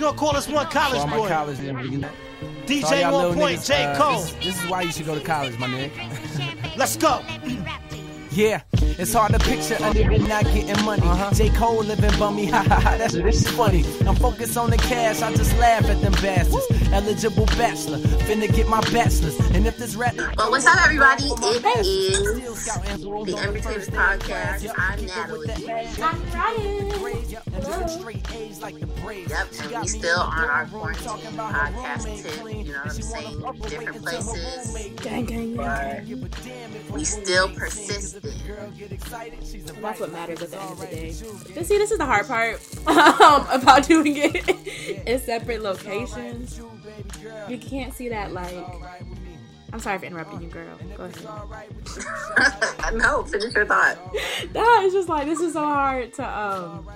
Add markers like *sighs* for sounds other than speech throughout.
We gonna call this one college all my boy. college niggas, you know. So all DJ y'all One Point, niggas, J. uh, Cole. This, this is why you should go to college, my nigga. *laughs* Let's go. Yeah, it's hard to picture a nigga not getting money. Uh-huh. J. Cole living bummy, *laughs* ha ha ha, that's this is funny. I'm focused on the cash, I just laugh at them bastards. Eligible bachelor, finna get my bachelor's. And if this rap. Well, what's up, everybody? It is Still scouting for the Inbetweeners Podcast. I'm Natalie. I'm Ryan. Yep, Yep, and we still on our quarantine podcast tip. You know what I'm saying? Different places. Gang, gang, But we still persisted. That's what matters at the end of the day. But see, this is the hard part *laughs* um, about doing it in separate locations. You can't see that, like. I'm sorry for interrupting you, girl. Go ahead. *laughs* no, finish your thought. *laughs* No, it's just like this is so hard to um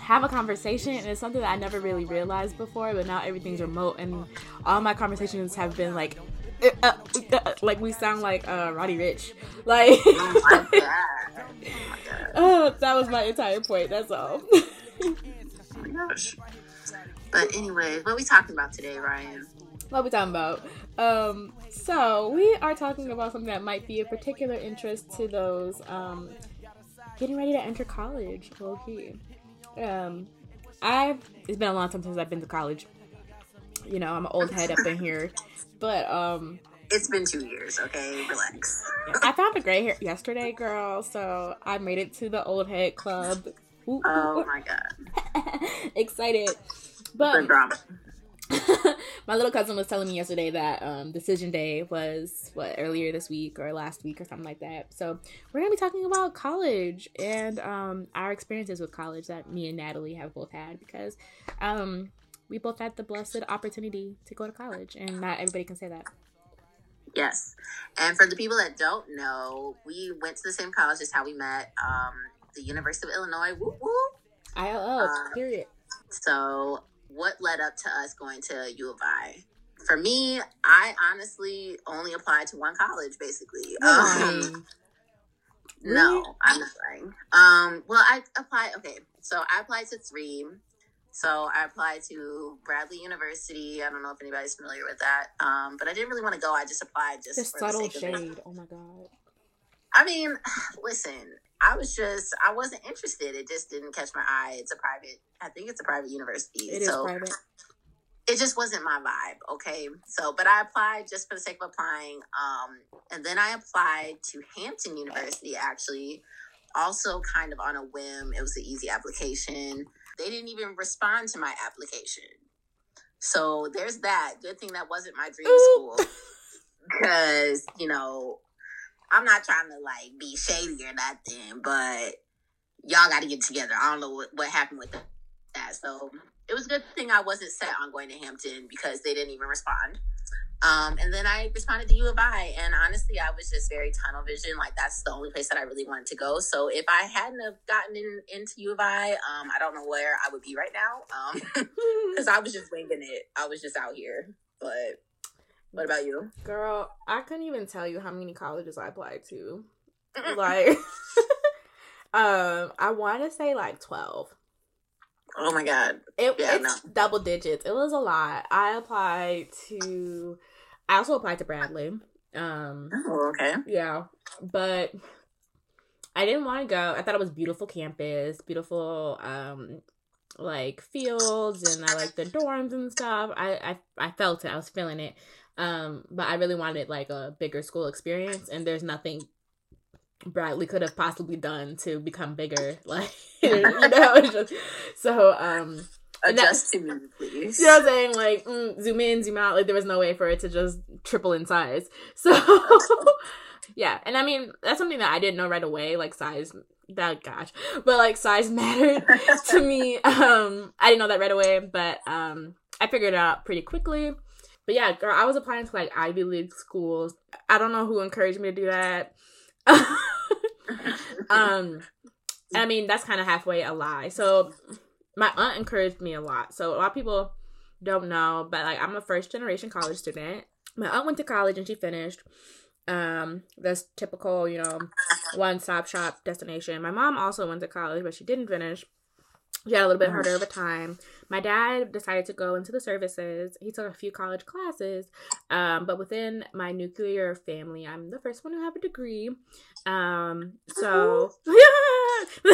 have a conversation, and it's something that I never really realized before. But now everything's remote, and all my conversations have been like. uh, uh, uh, like we sound like uh Roddy Ricch, like Oh my *laughs* god. Oh my god. oh, that was my entire point. That's all. Oh my gosh. But anyway, what are we talking about today, Ryan? what we talking about? Um, so we are talking about something that might be of particular interest to those um, getting ready to enter college. Low key. Um, I it's been a long time since I've been to college. You know, I'm an old head up in here, but um, It's been two years, okay? Relax. I found a gray hair yesterday, girl. So I made it to the old head club. Ooh, Oh ooh, my god. *laughs* excited, but *laughs* my little cousin was telling me yesterday that um, decision day was what earlier this week or last week or something like that. So we're gonna be talking about college and um, our experiences with college that me and Natalie have both had because um, we both had the blessed opportunity to go to college, and not everybody can say that. Yes. And for the people that don't know, we went to the same college as how we met, um, the University of Illinois. Woo woo. ILL Uh, period. So, what led up to us going to U of I? For me, I honestly only applied to one college, basically. Um, Really? no, I'm not lying. Um, well, I applied. Okay, so I applied to three. So I applied to Bradley University. I don't know if anybody's familiar with that, um, but I didn't really want to go. I just applied just The for subtle the sake of it. shade. Oh my god. I mean, *sighs* listen, I was just I wasn't interested. It just didn't catch my eye. It's a private. I think it's a private university. It is so private. it just wasn't my vibe. Okay, so but I applied just for the sake of applying. Um, and then I applied to Hampton University. Actually, also kind of on a whim. It was an easy application. They didn't even respond to my application. So there's that. Good thing that wasn't my dream Ooh. school. Because, you know, I'm not trying to like be shady or nothing, but y'all got to get together. I don't know what, what happened with that. So it was a good thing I wasn't set on going to Hampton because they didn't even respond. Um, and then I responded to U of I, and honestly, I was just very tunnel vision. Like that's the only place that I really wanted to go. So if I hadn't have gotten in, into U of I, um, I don't know where I would be right now. Um, *laughs* because I was just winging it. I was just out here. But what about you? Girl, I couldn't even tell you how many colleges I applied to. Like, *laughs* um, I want to say like twelve. Oh my god. It, Yeah, it's double digits. It was a lot. I applied to. I also applied to Bradley. Um, Oh, okay. yeah, but I didn't want to go. I thought it was beautiful campus, beautiful um like fields, and I like the dorms and stuff. I I I felt it. I was feeling it. Um, but I really wanted like a bigger school experience, and there's nothing Bradley could have possibly done to become bigger. *laughs* Like you know, *laughs* just so um. Adjust to me, please. You know what I'm saying? Like, mm, zoom in, zoom out. Like, there was no way for it to just triple in size. *laughs* So, yeah. And I mean, that's something that I didn't know right away. Like, size, that, gosh. But, like, size mattered to me. Um, I didn't know that right away, but um, I figured it out pretty quickly. But yeah, girl, I was applying to, like, Ivy League schools. I don't know who encouraged me to do that. *laughs* um, I mean, that's kind of halfway a lie. So, my aunt encouraged me a lot. So a lot of people don't know, but like I'm a first generation college student. My aunt went to college and she finished. Um, this typical, you know, one stop shop destination. My mom also went to college, but she didn't finish. She had a little bit harder of a time. My dad decided to go into the services. He took a few college classes, um, but within my nuclear family, I'm the first one to have a degree. Um, so, *laughs*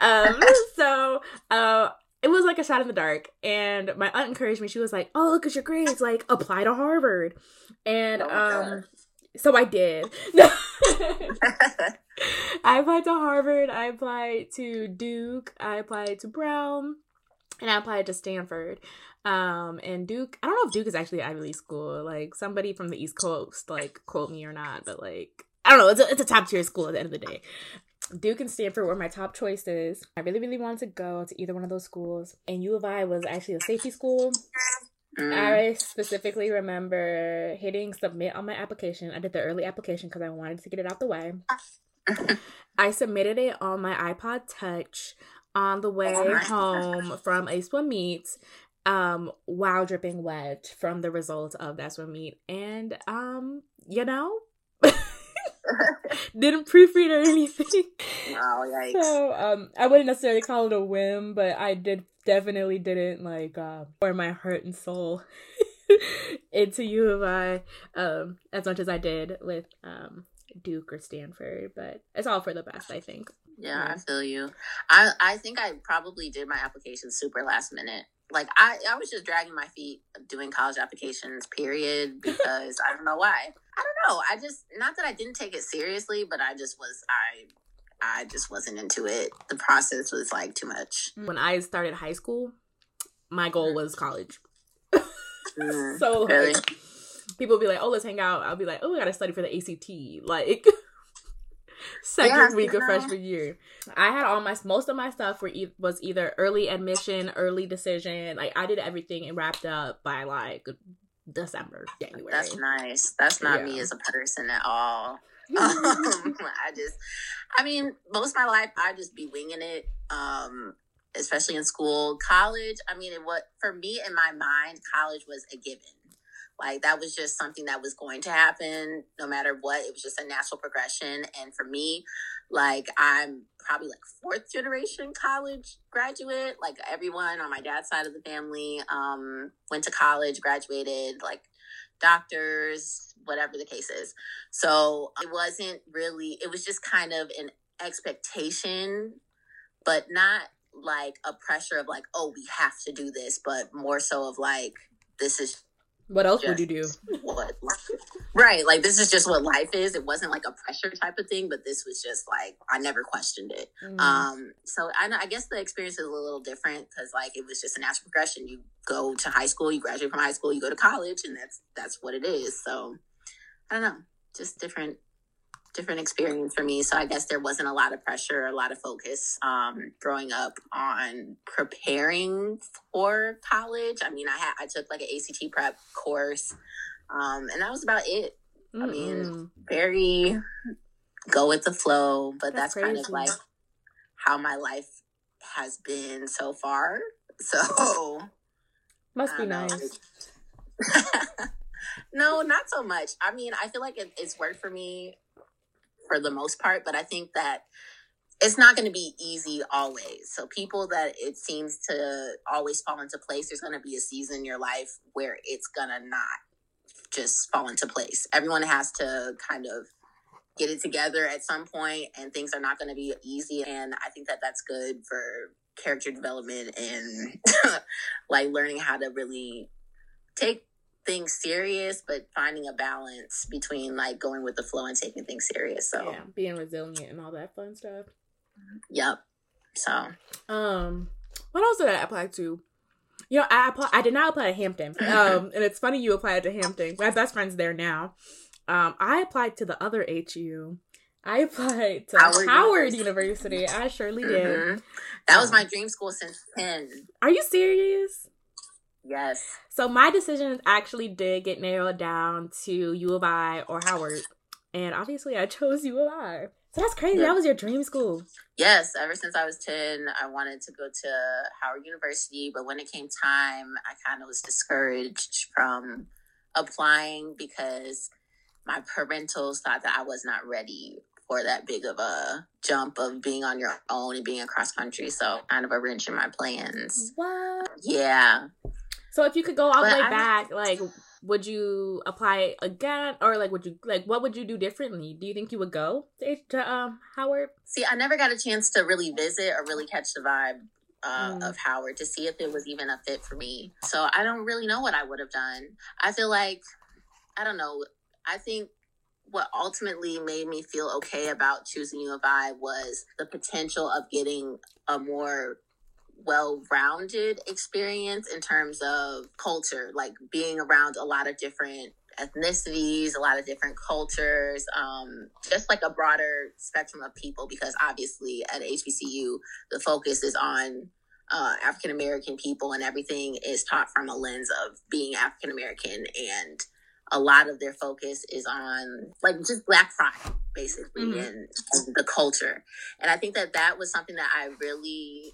um, so, uh, it was like a shot in the dark and my aunt encouraged me she was like oh look at your grades like apply to harvard and Oh, um. So i did *laughs* i applied to harvard i applied to duke i applied to brown and i applied to stanford um and duke i don't know if duke is actually an ivy league school like somebody from the east coast like quote me or not but like i don't know it's a, it's a top tier school at the end of the day Duke and Stanford were my top choices. I really, really wanted to go to either one of those schools. And U of I was actually a safety school. Mm. I specifically remember hitting submit on my application. I did the early application because I wanted to get it out the way. *laughs* I submitted it on my iPod Touch on the way Oh home from a swim meet um while dripping wet from the result of that swim meet and um you know *laughs* didn't proofread or anything oh, yikes. so um i wouldn't necessarily call it a whim but i did definitely didn't like uh pour my heart and soul *laughs* into u of i um as much as i did with um duke or stanford but it's all for the best i think Yeah, I feel you. I I think I probably did my application super last minute. Like I I was just dragging my feet doing college applications. Period. *laughs* Because I don't know why. I don't know. I just not that I didn't take it seriously, but I just was I I just wasn't into it. The process was like too much. when i started high school my goal was college Mm, *laughs* so like, really? people would be like oh let's hang out i'll be like oh i gotta study for the act like *laughs* second Yeah, week of know. freshman year i had all my most of my stuff were e- was either early admission early decision like i did everything and wrapped up by like december january That's nice. That's not me as a person at all. *laughs* um, *laughs* I just, I mean, most of my life I just be winging it. Um, especially in school, college. I mean, it what for me in my mind, college was a given. Like that was just something that was going to happen no matter what. It was just a natural progression. And for me, like I'm probably like fourth generation college graduate. Like everyone on my dad's side of the family um, went to college, graduated, like doctors, whatever the case is. So it wasn't really, it was just kind of an expectation, but not like a pressure of like, oh, we have to do this, but more so of like, this is what else would you do? *laughs* What? Right like this is just what life is. It wasn't like a pressure type of thing but this was just like i never questioned it. Mm. um so I, know- I guess the experience is a little different because like it was just a natural progression. You go to high school you graduate from high school you go to college and that's that's what it is. So i don't know. Just different different experience for me so i guess there wasn't a lot of pressure a lot of focus um growing up on preparing for college. I mean i had i took like an act prep course um and that was about it. I mean, very go with the flow, but That's that's, kind of like how my life has been so far. So must be nice. *laughs* No, not so much. I mean, I feel like it, it's worked for me for the most part, but I think that it's not going to be easy always. So people that it seems to always fall into place, there's going to be a season in your life where it's going to not just fall into place. Everyone has to kind of get it together at some point and things are not going to be easy and I think that that's good for character development and *laughs* like learning how to really take things serious but finding a balance between like going with the flow and taking things serious. So, yeah being resilient and all that fun stuff yep. So, Um, what else did I apply to? You know, I apply, I did not apply to Hampton. Um, *laughs* and it's funny you applied to Hampton. My best friend's there now. Um, I applied to the other HU. I applied to Howard, Howard University. I surely did. mhm. that was my dream school since 10. Are you serious? Yes. So my decisions actually did get narrowed down to U of I or Howard, and obviously I chose U of I. So that's crazy. Yeah. That was your dream school. Yes, ever since I was 10, I wanted to go to Howard University, but when it came time, I kind of was discouraged from applying because my parentals thought that I was not ready for that big of a jump of being on your own and being across country. So kind of a wrench in my plans. What? Yeah. So if you could go all the way back, like, would you apply again, or like, would you like, what would you do differently? Do you think you would go to, to um Howard? See, I never got a chance to really visit or really catch the vibe uh, Mm. of Howard to see if it was even a fit for me. So I don't really know what I would have done. I feel like, I don't know. I think what ultimately made me feel okay about choosing U of I was the potential of getting a more well-rounded experience in terms of culture like being around a lot of different ethnicities a lot of different cultures um, just like a broader spectrum of people because obviously at hbcu the focus is on uh, african american people and everything is taught from a lens of being african american and a lot of their focus is on like just black pride basically Mhm. and, and the culture and i think that that was something that i really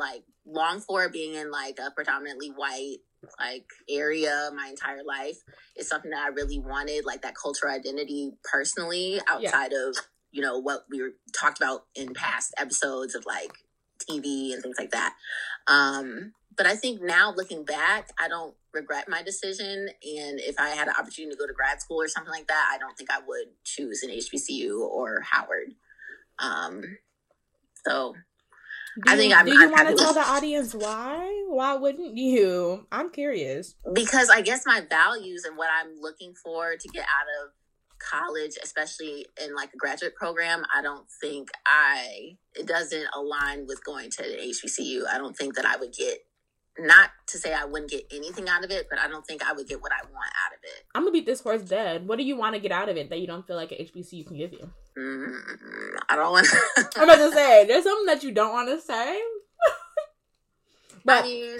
like long for being in like a predominantly white like area my entire life is something that I really wanted, like that cultural identity personally, outside of you know what we were talked about in past episodes of like TV and things like that. Um, but I think now looking back, I don't regret my decision. And if I had an opportunity to go to grad school or something like that, I don't think I would choose an HBCU or Howard. Um, so Do I you, I'm- do you want to tell the audience why? Why wouldn't you? I'm curious. because I guess my values and what I'm looking for to get out of college, especially in like a graduate program, I don't think I it doesn't align with going to the HBCU. I don't think that I would get not to say I wouldn't get anything out of it, but I don't think I would get what I want out of it. I'm gonna beat this horse dead. What do you want to get out of it that you don't feel like an HBCU can give you? Mm, I don't want. *laughs* I'm about to say there's something that you don't want to say, *laughs* I but mean,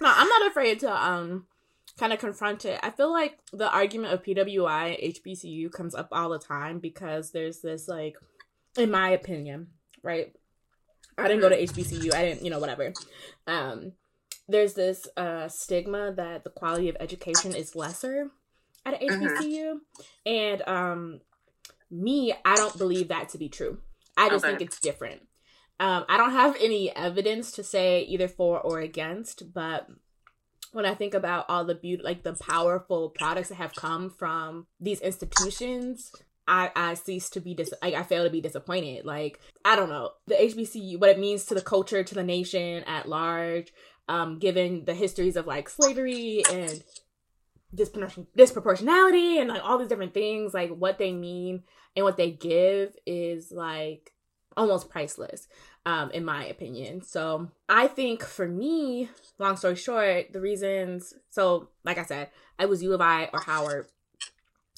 no, I'm not afraid to um kind of confront it. I feel like the argument of PWI HBCU comes up all the time because there's this like, in my opinion, right? I didn't go to HBCU. I didn't, you know, whatever. Um, there's this uh stigma that the quality of education is lesser at. HBCU, and um, me, I don't believe that to be true. I just Okay. think it's different. Um, I don't have any evidence to say either for or against, but when I think about all the beauty, like the powerful products that have come from these institutions, I I cease to be dis like I fail to be disappointed. Like I don't know the HBCU, what it means to the culture, to the nation at large, um, given the histories of like slavery and dispropor- disproportionality and like all these different things, like what they mean and what they give is like almost priceless um in my opinion. So i think for me long story short the reasons so like i said i was u of i or howard.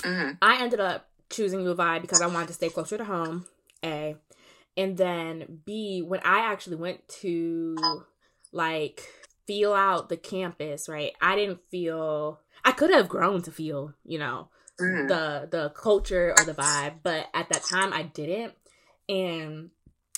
Mhm. i ended up choosing u of i because i wanted to stay closer to home a. And then b when i actually went to like feel out the campus right i didn't feel i could have grown to feel you know Mhm. the the culture or the vibe but at that time i didn't and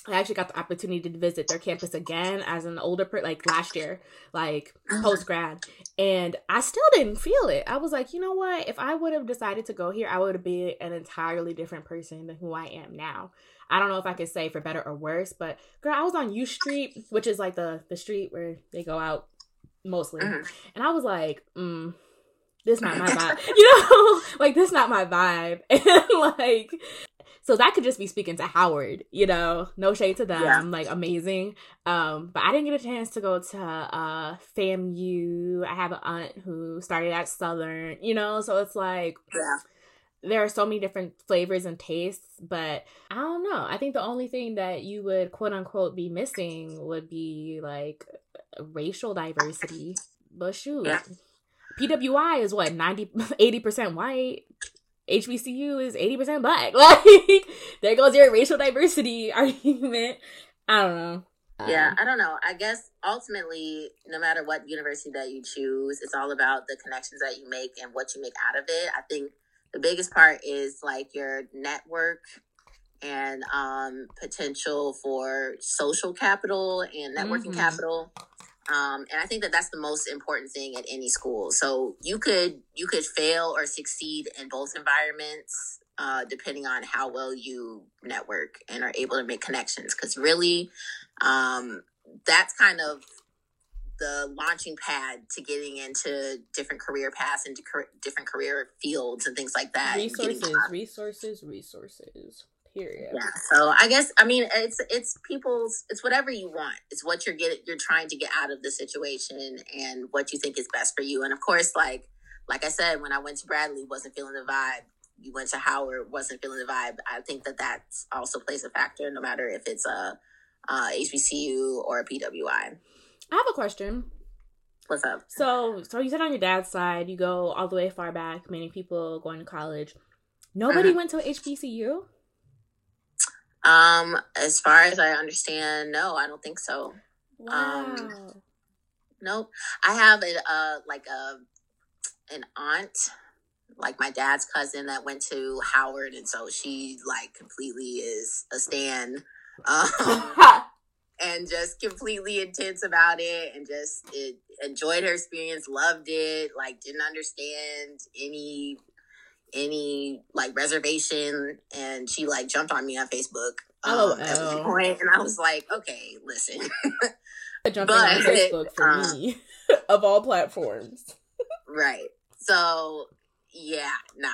i actually got the opportunity to visit their campus again as an older per like last year like Mhm. post grad and i still didn't feel it i was like you know what if i would have decided to go here i would have been an entirely different person than who i am now i don't know if i could say for better or worse but girl i was on u street which is like the the street where they go out mostly Mhm. and I was like, mm, this not my vibe. *laughs* you know, like this not my vibe. *laughs* And like so that could just be speaking to Howard, you know. No shade to them, Yeah. like amazing. Um, but I didn't get a chance to go to uh FAMU. I have an aunt who started at Southern, you know, so it's like Yeah. there are so many different flavors and tastes, but I don't know. I think the only thing that you would quote unquote be missing would be like racial diversity. But shoot, Yeah. PWI is what 90 80% white. HBCU is 80% black. *laughs* Like there goes your racial diversity *laughs* argument. I don't know. Yeah, Um, I don't know. I guess ultimately, no matter what university that you choose, it's all about the connections that you make and what you make out of it. I think the biggest part is like your network and um, potential for social capital and networking Mhm. capital. Um, and I think that that's the most important thing at any school. So you could you could fail or succeed in both environments. uh, depending on how well you network and are able to make connections. Because really, um, that's kind of the launching pad to getting into different career paths and different career fields and things like that. Resources, resources, resources. Period. Yeah. So I guess I mean it's it's people's it's whatever you want. It's what you're getting you're trying to get out of the situation and what you think is best for you. And of course, like like I said, when I went to Bradley, wasn't feeling the vibe. You went to Howard, wasn't feeling the vibe. I think that that also plays a factor, no matter if it's a, a HBCU or a PWI. I have a question. What's up? So, so you said on your dad's side, you go all the way far back, many people going to college. Nobody uh-huh. went to HBCU. Um, as far as I understand, no, I don't think so. Wow. Um, nope. I have a uh, like a an aunt, like my dad's cousin that went to Howard, and so she like completely is a stan, um, *laughs* and just completely intense about it, and just it, enjoyed her experience, loved it, like didn't understand any any like reservation and she like jumped on me on Facebook. Um, oh, oh. Point, and I was like, okay, listen. *laughs* jumping but, on Facebook for um, me *laughs* of all platforms. *laughs* right. So yeah, nah.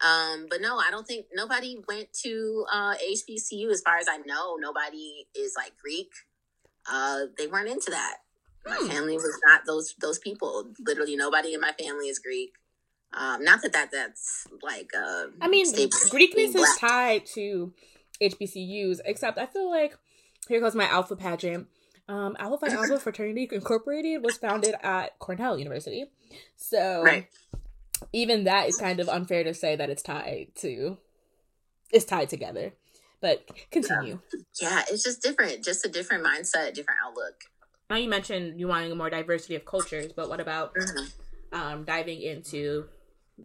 Um, but no, I don't think nobody went to uh HBCU as far as I know. Nobody is like Greek. Uh they weren't into that. My hmm. family was not those those people. Literally nobody in my family is Greek. Um, not that, that that's like uh, I mean Greekness is tied to HBCUs, except I feel like here goes my alpha pageant. Um, Alpha Phi Alpha Fraternity Incorporated was founded at Cornell University, so right. even that is kind of unfair to say that it's tied to it's tied together. But continue. Yeah. yeah, it's just different, just a different mindset, different outlook. Now you mentioned you wanting a more diversity of cultures, but what about mm-hmm. um, diving into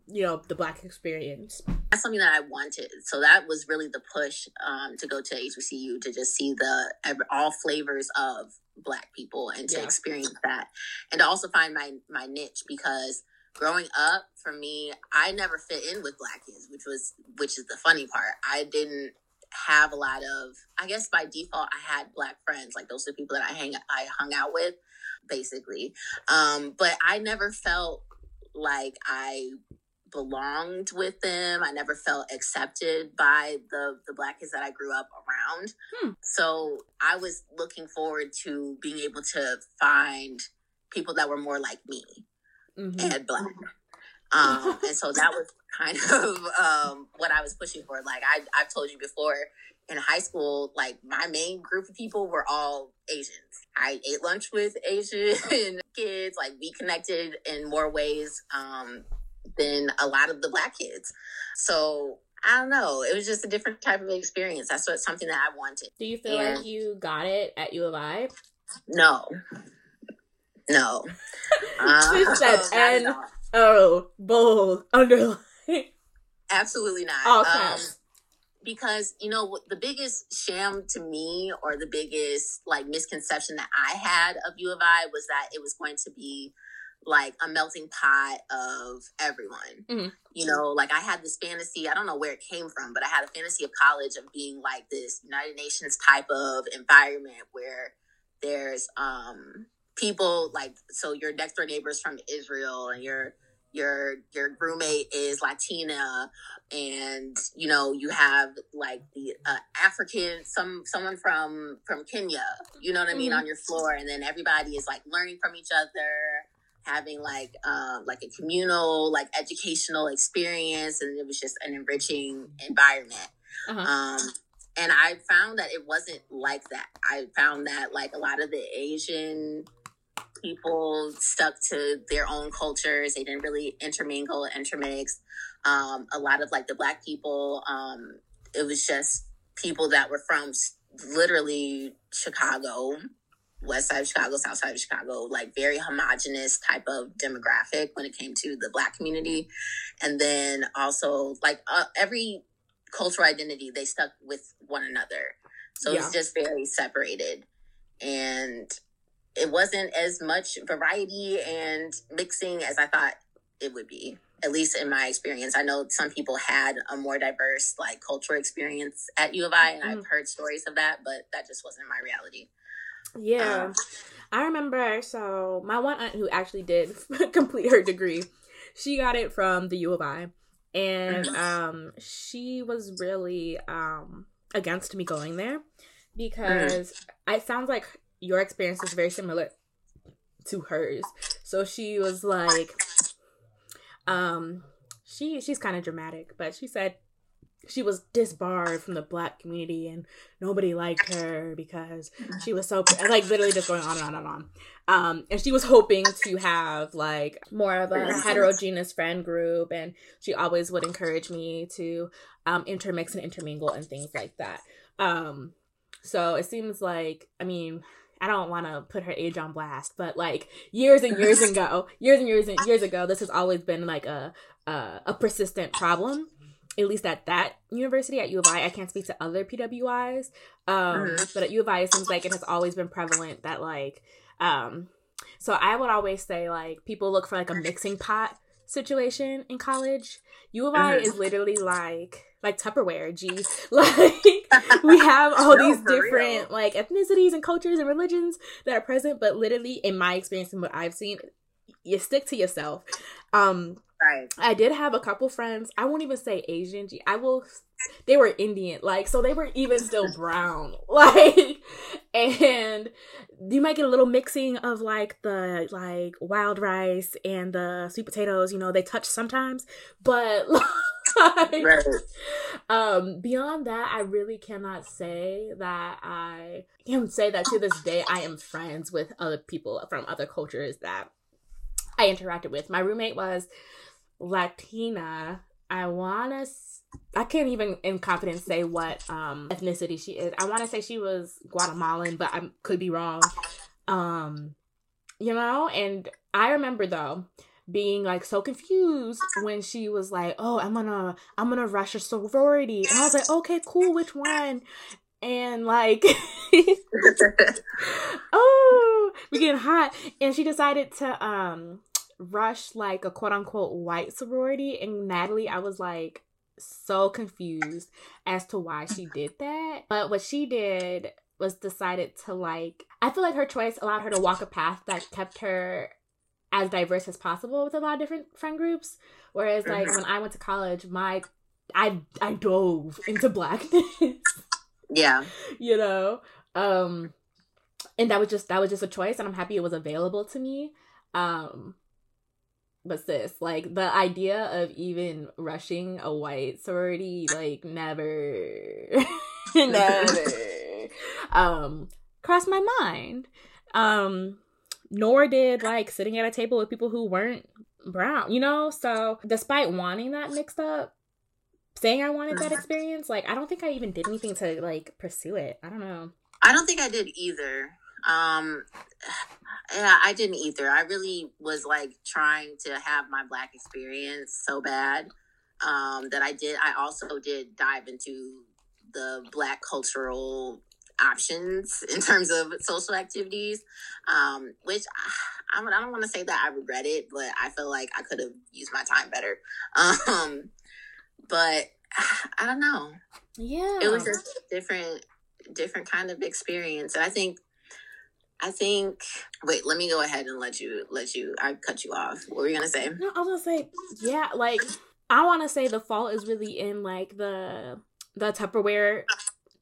you know the black experience. That's something that i wanted. So that was really the push um, to go to hbcu to just see the all flavors of black people and to yeah. experience that and to also find my my niche because growing up for me i never fit in with black kids which was which is the funny part. I didn't have a lot of i guess by default i had black friends. Like those are the people that i hang i hung out with basically. Um but i never felt like i belonged with them. I never felt accepted by the the black kids that I grew up around. Hmm. So I was looking forward to being able to find people that were more like me mm-hmm. and black. Um, *laughs* and so that was kind *laughs* of um, what I was pushing for. Like I, I've told you before, in high school, like my main group of people were all Asians. I ate lunch with Asian *laughs* kids. Like we connected in more ways um, than a lot of the black kids. So I don't know. It was just a different type of experience. That's what something that I wanted. Do you feel and like you got it at U of I? No. No. *laughs* uh, said *laughs* N O bold underline. Absolutely not. All um, because you know the biggest sham to me or the biggest like misconception that i had of u of i was that it was going to be like a melting pot of everyone. Mm-hmm. You know, like I had this fantasy, I don't know where it came from, but I had a fantasy of college of being like this United Nations type of environment where there's um people like so your next door neighbors from Israel and your your your roommate is Latina and you know you have like the uh, African some someone from from Kenya you know what I mean mm-hmm. on your floor and then everybody is like learning from each other having like um, like a communal like educational experience and it was just an enriching environment. Uh-huh. um, and i found that it wasn't like that. I found that like a lot of the asian people stuck to their own cultures. They didn't really intermingle intermix. Um, a lot of like the black people um, it was just people that were from literally chicago west side of Chicago, south side of Chicago, like very homogenous type of demographic when it came to the black community. And then also like uh, every cultural identity, they stuck with one another. So yeah. it's just very separated. And it wasn't as much variety and mixing as I thought it would be. at least in my experience. I know some people had a more diverse like cultural experience at U of I, and mm-hmm. I've heard stories of that, but that just wasn't my reality. Yeah. I remember so my one aunt who actually did *laughs* complete her degree, she got it from the U of I. And mm-hmm. um she was really um against me going there because mm-hmm. it sounds like your experience is very similar to hers. So she was like um she she's kind of dramatic, but she said she was disbarred from the black community and nobody liked her because she was so like literally just going on and on and on. Um and she was hoping to have like more of a heterogeneous friend group and she always would encourage me to um intermix and intermingle and things like that. Um so it seems like i mean I don't want to put her age on blast, but like years and years *laughs* ago, years and years and years ago, this has always been like a a, a persistent problem at least at that university at U of I, I can't speak to other PWIs, um, mm-hmm. but at U of I, it seems like it has always been prevalent that like, um, so I would always say like people look for like a mixing pot situation in college. U of I mm-hmm. is literally like like Tupperware, G. *laughs* Like *laughs* we have all no, these different real. like ethnicities and cultures and religions that are present, but literally in my experience and what I've seen, you stick to yourself. Um Right. I did have a couple friends. I won't even say Asian. I will. They were Indian, like so. They were even still *laughs* brown, *laughs* like, and you might get a little mixing of like the like wild rice and the sweet potatoes. You know, they touch sometimes, but. *laughs* Like, right. um beyond that i really cannot say that i can say that to this day i am friends with other people from other cultures that i interacted with my roommate was Latina. I wanna. I can't even in confidence say what um ethnicity she is. I want to say she was Guatemalan, but I could be wrong. Um, you know, and I remember though being like so confused when she was like, "Oh, I'm gonna I'm gonna rush a sorority," and I was like, "Okay, cool, which one?" And like, *laughs* oh, we getting hot, and she decided to um rush like a quote unquote white sorority and Natalie I was like so confused as to why she did that. But what she did was decided to like I feel like her choice allowed her to walk a path that kept her as diverse as possible with a lot of different friend groups. Whereas like mm-hmm. when I went to college, my I I dove into blackness. Yeah. You know? Um and that was just that was just a choice and I'm happy it was available to me. Um but sis, like the idea of even rushing a white sorority, like never, *laughs* never, um, crossed my mind. Um, nor did like sitting at a table with people who weren't brown, you know. So despite wanting that mixed up, saying I wanted that experience, like I don't think I even did anything to like pursue it. I don't know. I don't think I did either. Um, *sighs* yeah, I didn't either. I really was like trying to have my black experience so bad um, that I did. I also did dive into the black cultural options in terms of social activities, um, which *sighs* I, I don't want to say that I regret it, but I feel like I could have used my time better. *laughs* Um, but *sighs* I don't know. Yeah, it was just different, different kind of experience, and I think I think. Wait, let me go ahead and let you let you. I cut you off. What were you gonna say? No, I was gonna say, yeah, like I want to say the fault is really in like the the Tupperware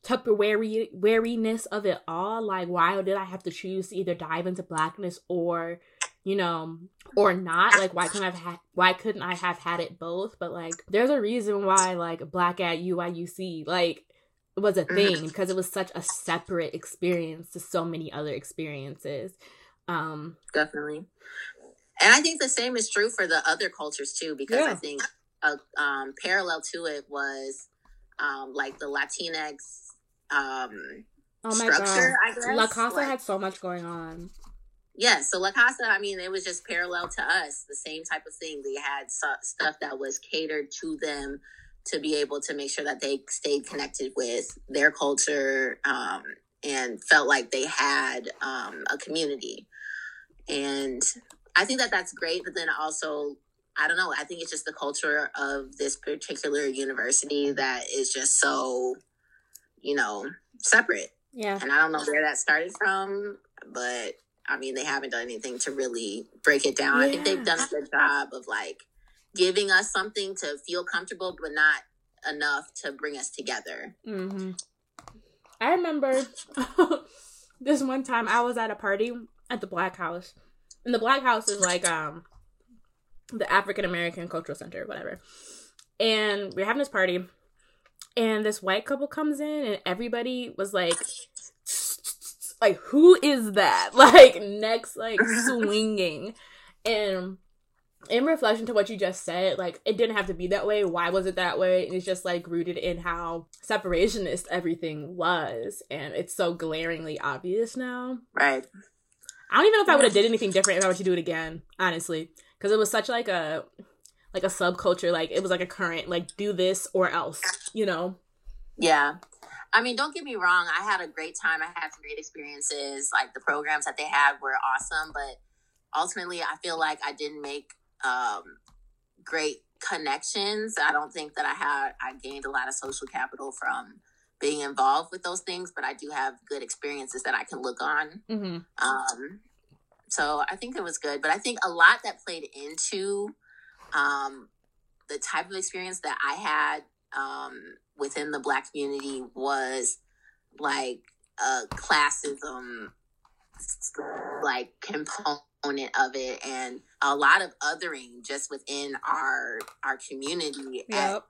Tupperware wariness of it all. Like, why did I have to choose to either dive into blackness or, you know, or not? Like, why couldn't I have had? Why couldn't I have had it both? But like, there's a reason why like black at UIUC like was a mm-hmm. thing because it was such a separate experience to so many other experiences. Um, Definitely. And I think the same is true for the other cultures too, because yeah. I think a um, parallel to it was um, like the Latinx um, oh my structure, God. I guess. La Casa like, had so much going on. Yeah, so La Casa, I mean, it was just parallel to us, the same type of thing. They had stuff that was catered to them to be able to make sure that they stayed connected with their culture um, and felt like they had um, a community. And I think that that's great, but then also I don't know. I think it's just the culture of this particular university that is just so, you know, separate. Yeah. And I don't know where that started from, but I mean, they haven't done anything to really break it down. I think they've done a good job of like giving us something to feel comfortable, but not enough to bring us together. hmm I remember *laughs* this one time I was at a party at the Black House, and the Black House is like um the African American Cultural Center, whatever. And we're having this party, and this white couple comes in, and everybody was like, like, who is that? *laughs* Like, next, like, swinging. And in reflection to what you just said, like, it didn't have to be that way. Why was it that way? And it's just, like, rooted in how separationist everything was. And it's so glaringly obvious now. Right. I don't even know if I would have did anything different if I were to do it again, honestly, because it was such like a like a subculture. Like it was like a current, like do this or else, you know. Yeah. I mean, don't get me wrong. I had a great time. I had some great experiences. Like the programs that they had were awesome, but ultimately, I feel like I didn't make um, great connections. I don't think that I had. I gained a lot of social capital from being involved with those things, but I do have good experiences that I can look on. Mm-hmm. Um, so I think it was good, but I think a lot that played into um, the type of experience that I had um, within the Black community was like a classism, like component of it, and a lot of othering just within our our community at Yep.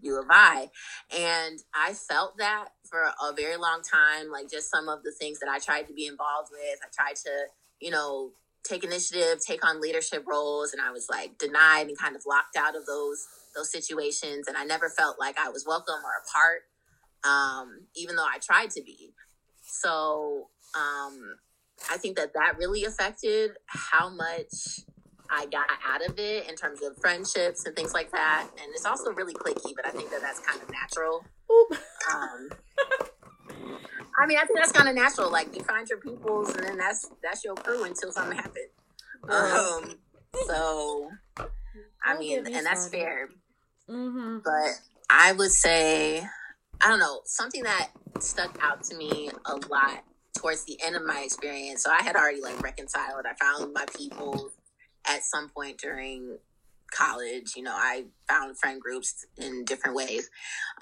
U of I. And I felt that for a very long time, like just some of the things that I tried to be involved with. I tried to, you know, take initiative, take on leadership roles, and I was like denied and kind of locked out of those those situations. And I never felt like I was welcome or a part, um, even though I tried to be. So um, I think that that really affected how much I got out of it in terms of friendships and things like that. And it's also really clicky, but I think that that's kind of natural. Um, *laughs* I mean, I think that's kind of natural. Like you find your peoples, and then that's that's your crew until something happens. Um, so I mean, and that's fair. Mm-hmm. But I would say, I don't know, something that stuck out to me a lot towards the end of my experience. So I had already like reconciled. I found my people at some point during college. You know, I found friend groups in different ways.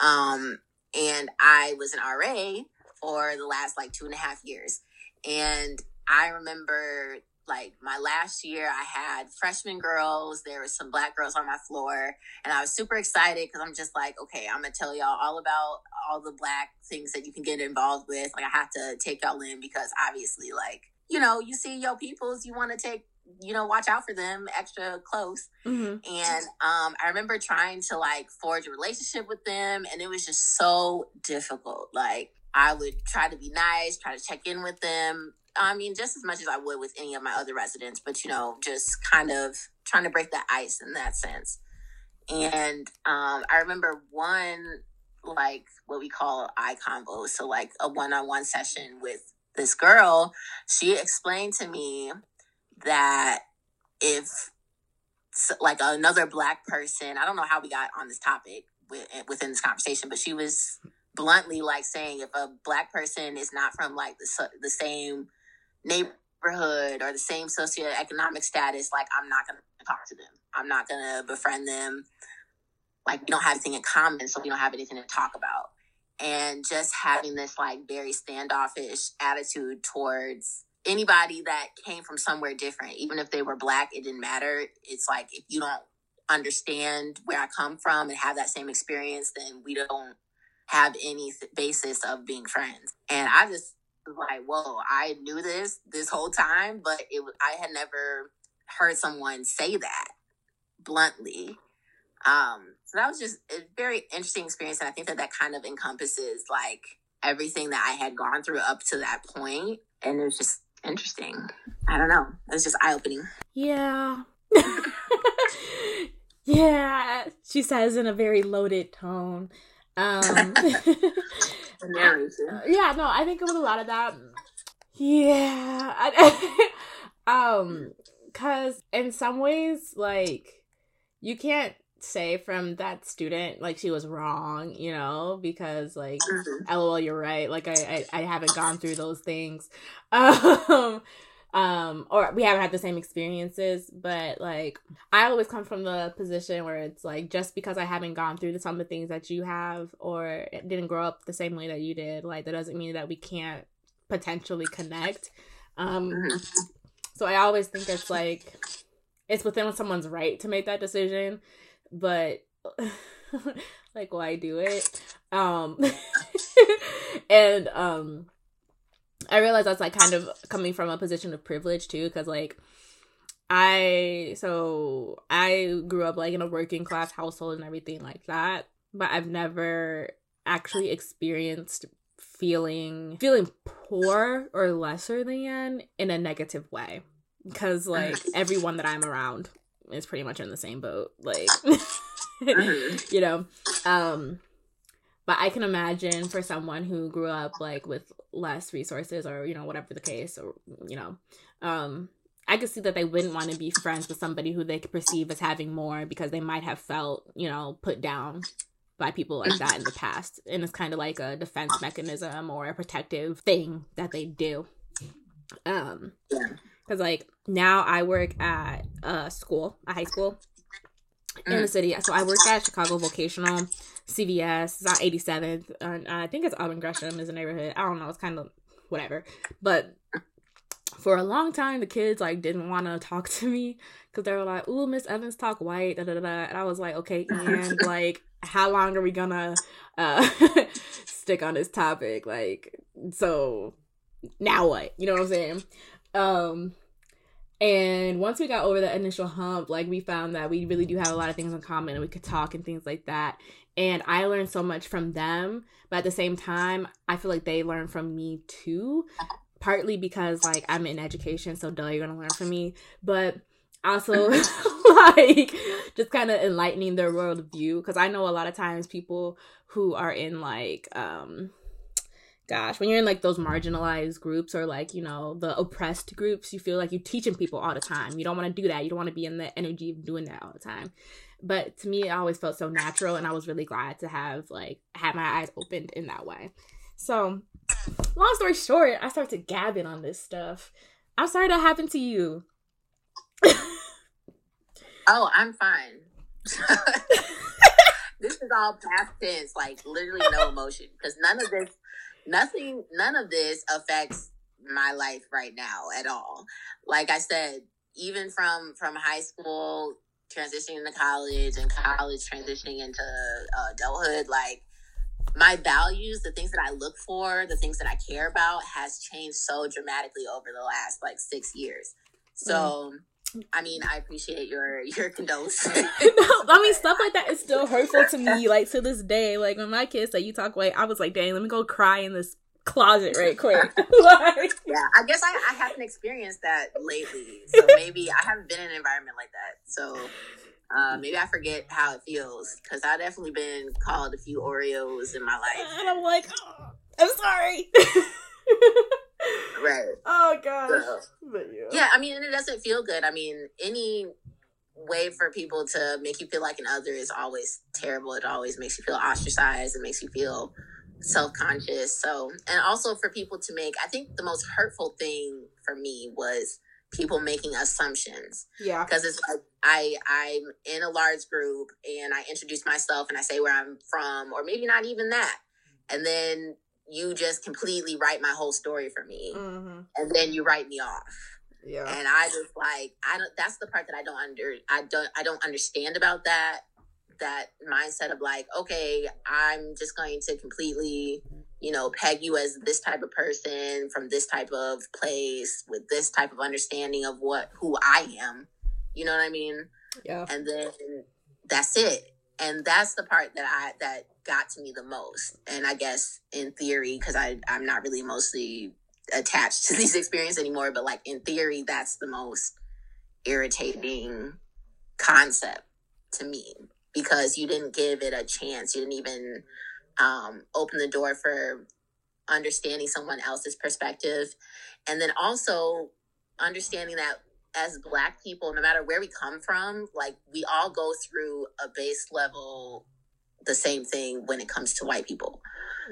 Um, and I was an RA for the last like two and a half years. And I remember like my last year, I had freshman girls. There were some black girls on my floor, and I was super excited because I'm just like, okay, I'm gonna tell y'all all about all the black things that you can get involved with. Like, I have to take y'all in because obviously, like, you know, you see your peoples, you want to take, you know, watch out for them extra close. Mm-hmm. And um, I remember trying to like forge a relationship with them, and it was just so difficult. Like, I would try to be nice, try to check in with them. I mean, just as much as I would with any of my other residents, but you know, just kind of trying to break the ice in that sense. And um, I remember one, like what we call eye convo. So, like a one on one session with this girl, she explained to me that if like another black person, I don't know how we got on this topic within this conversation, but she was bluntly like saying if a black person is not from like the, the same neighborhood or the same socioeconomic status, like I'm not gonna talk to them. I'm not gonna befriend them. Like we don't have anything in common, so we don't have anything to talk about. And just having this like very standoffish attitude towards anybody that came from somewhere different, even if they were black, it didn't matter. It's like if you don't understand where I come from and have that same experience, then we don't have any basis of being friends. And I just like, whoa, I knew this this whole time, but it I had never heard someone say that bluntly. Um, so that was just a very interesting experience, and I think that that kind of encompasses like everything that I had gone through up to that point, and it was just interesting. I don't know, it was just eye opening. Yeah. *laughs* yeah, she says in a very loaded tone. Um, *laughs* *laughs* yeah, no, I think it was a lot of that. Yeah, I, *laughs* um, Cause in some ways, like you can't say from that student like she was wrong, you know, because like Mhm. lol you're right. Like I, I I haven't gone through those things. Um um or we haven't had the same experiences, but like I always come from the position where it's like just because I haven't gone through some of the things that you have or didn't grow up the same way that you did, like that doesn't mean that we can't potentially connect. Um Mhm. so I always think it's like it's within someone's right to make that decision, but *laughs* like why do it? Um *laughs* and um I realize that's like kind of coming from a position of privilege too cuz like I so I grew up like in a working class household and everything like that, but I've never actually experienced feeling feeling poor or lesser than in a negative way because like *laughs* everyone that I'm around is pretty much in the same boat like Mhm. *laughs* *laughs* you know um but I can imagine for someone who grew up like with less resources or you know whatever the case or you know um I could see that they wouldn't want to be friends with somebody who they could perceive as having more because they might have felt, you know, put down by people like that in the past. And it's kind of like a defense mechanism or a protective thing that they do. Um, because like now I work at a school, a high school in the city. So I work at Chicago Vocational, CVS. It's on 87th. And I think it's Auburn Gresham is a neighborhood. I don't know. It's kind of whatever. But for a long time, the kids like didn't want to talk *laughs* to me because they were like, "Ooh, Miss Evans talk white." Da, da, da, da. And I was like, "Okay, *laughs* and like, how long are we gonna uh *laughs* stick on this topic? Like, so now what? You know what I'm saying?" Um. And once we got over the initial hump, like we found that we really do have a lot of things in common and we could talk and things like that. And I learned so much from them, but at the same time, I feel like they learn from me too. Partly because like I'm in education, so duh, you're gonna learn from me. But also *laughs* like just kind of enlightening their world view. Cause I know a lot of times people who are in like um gosh, when you're in like those marginalized groups or like, you know, the oppressed groups, you feel like you're teaching people all the time. You don't want to do that. You don't want to be in the energy of doing that all the time. But to me, it always felt so natural, and I was really glad to have like had my eyes opened in that way. So, long story short, I started gabbing on this stuff. I'm sorry that happened to you. Oh, I'm fine. *laughs* this is all past tense, like literally no emotion, because none of this, nothing, none of this affects my life right now at all. Like I said, even from from high school transitioning to college and college transitioning into uh, adulthood, like my values, the things that I look for, the things that I care about, has changed so dramatically over the last like six years. So. I mean, I appreciate your your condolences. *laughs* no, I mean stuff like that is still hurtful to me. Like to this day, like when my kids say you talk white, I was like, dang, let me go cry in this closet right quick. *laughs* like, yeah, I guess I, I haven't experienced that lately, so maybe I haven't been in an environment like that. So uh, maybe I forget how it feels because I've definitely been called a few Oreos in my life. and I'm like, oh, I'm sorry. *laughs* Right. oh gosh. So, But yeah. yeah, I mean, and it doesn't feel good. I mean, any way for people to make you feel like an other is always terrible. It always makes you feel ostracized. It makes you feel self conscious. So, and also for people to make, I think the most hurtful thing for me was people making assumptions Yeah. because it's like I I'm in a large group and I introduce myself and I say where I'm from or maybe not even that, and then you just completely write my whole story for me, Mm-hmm. and then you write me off Yeah. and I just like I don't. That's the part that I don't under. I don't. I don't understand about that. That mindset of like, okay, I'm just going to completely, you know, peg you as this type of person from this type of place with this type of understanding of what who I am. You know what I mean? Yeah. and then that's it and that's the part that i that got to me the most and i guess in theory because i i'm not really mostly attached to *laughs* these experiences anymore but like in theory that's the most irritating concept to me because you didn't give it a chance you didn't even um, open the door for understanding someone else's perspective and then also understanding that as black people, no matter where we come from, like we all go through a base level the same thing when it comes to white people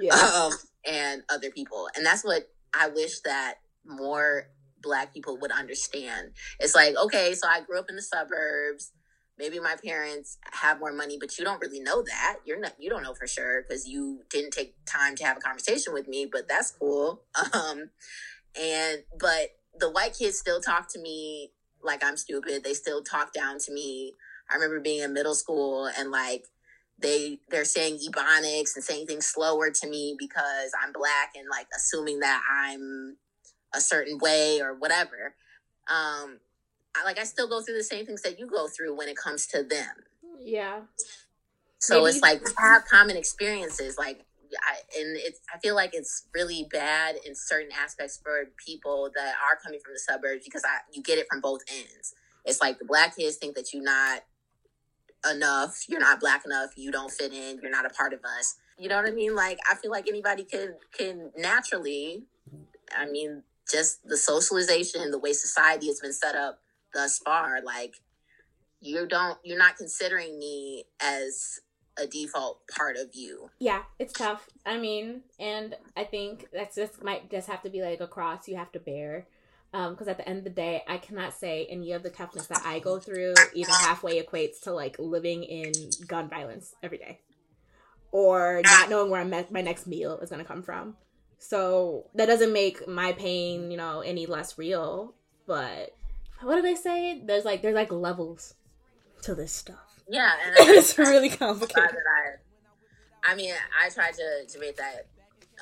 Yeah. *laughs* um, and other people. And that's what I wish that more black people would understand. It's like, okay, so I grew up in the suburbs. Maybe my parents have more money, but you don't really know that. You're not you don't know for sure because you didn't take time to have a conversation with me, but that's cool. *laughs* Um and but the white kids still talk to me like I'm stupid. They still talk down to me. I remember being in middle school and like they they're saying ebonics and saying things slower to me because I'm black and like assuming that I'm a certain way or whatever. Um like I still go through the same things that you go through when it comes to them. yeah. So Maybe it's like we have common experiences, like, I, and it's I feel like it's really bad in certain aspects for people that are coming from the suburbs because I you get it from both ends. It's like the black kids think that you're not enough, you're not black enough, you don't fit in, you're not a part of us. You know what I mean? Like I feel like anybody can can naturally, I mean, just the socialization, the way society has been set up thus far, like you don't you're not considering me as a default part of you. Yeah, it's tough. I mean, and I think that's just might just have to be like a cross you have to bear. Um, because at the end of the day, I cannot say any of the toughness that I go through even halfway equates to like living in gun violence every day, or not knowing where I'm, my next meal is gonna come from. So that doesn't make my pain, you know, any less real. But what do they say? There's like there's like levels to this stuff. Yeah, and *laughs* it's really complicated. I, I mean, I tried to to make that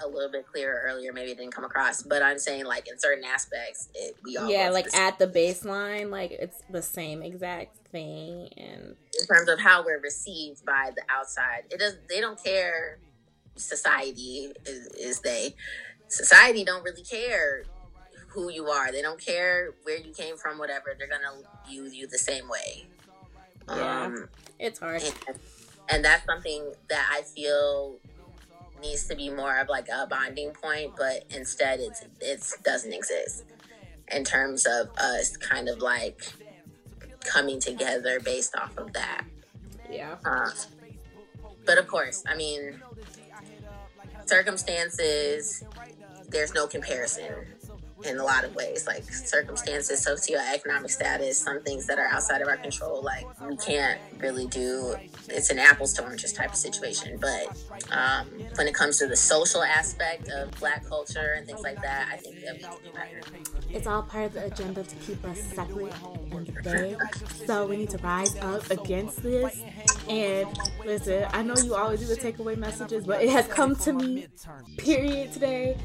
a little bit clearer earlier. Maybe it didn't come across, but I'm saying like in certain aspects, it, we all yeah like the at the baseline like it's the same exact thing and in terms of how we're received by the outside. It does. They don't care. Society is, is they. Society don't really care who you are. They don't care where you came from. Whatever. They're gonna use you the same way. Yeah. Um, it's hard and, and that's something that I feel needs to be more of like a bonding point, but instead it's it's doesn't exist in terms of us kind of like coming together based off of that. yeah Uh, but of course, I mean, circumstances, there's no comparison in a lot of ways. Like circumstances, socioeconomic status, some things that are outside of our control, like we can't really do. It's an apples to oranges type of situation. But um, when it comes to the social aspect of Black culture and things like that, I think that we can do better. it's all part of the agenda to keep us separate and vague so we need to rise up against this and listen i know you always do the takeaway messages but it has come to me period today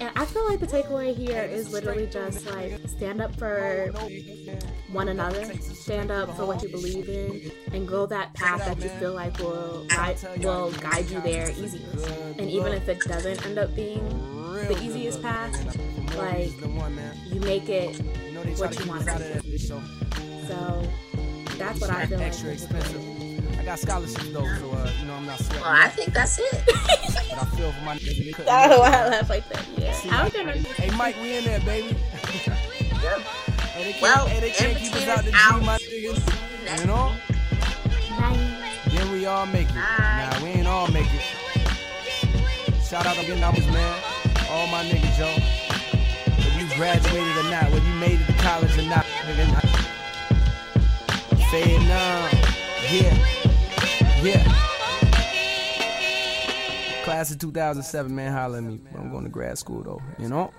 and i feel like the takeaway here is literally just like stand up for one another stand up for what you believe in and go that path that you feel like will guide, will guide you there easiest and even if it doesn't end up being the easiest path like you make it what you want it to be. So that's what I feel like. Extra expensive. I got scholarships though, so uh, you know I'm not sweating. Well, I think that's it. but I feel for my niggas. they *laughs* I do don't know it. why I laugh like that. Yeah. I was gonna. Hey Mike, we in there, baby. *laughs* Hey, they can't, Well, hey, they can't in keep us between out the us G, my niggas. You know? Bye. Then we all make it. Bye. Nah, we ain't all make it. Shout out to your numbers, man. All my niggas, yo. Whether you graduated or not, whether you made it to college or not, nigga. Vietnam, yeah, yeah. Class of 2007, man, holla at me. I'm going to grad school though, you know.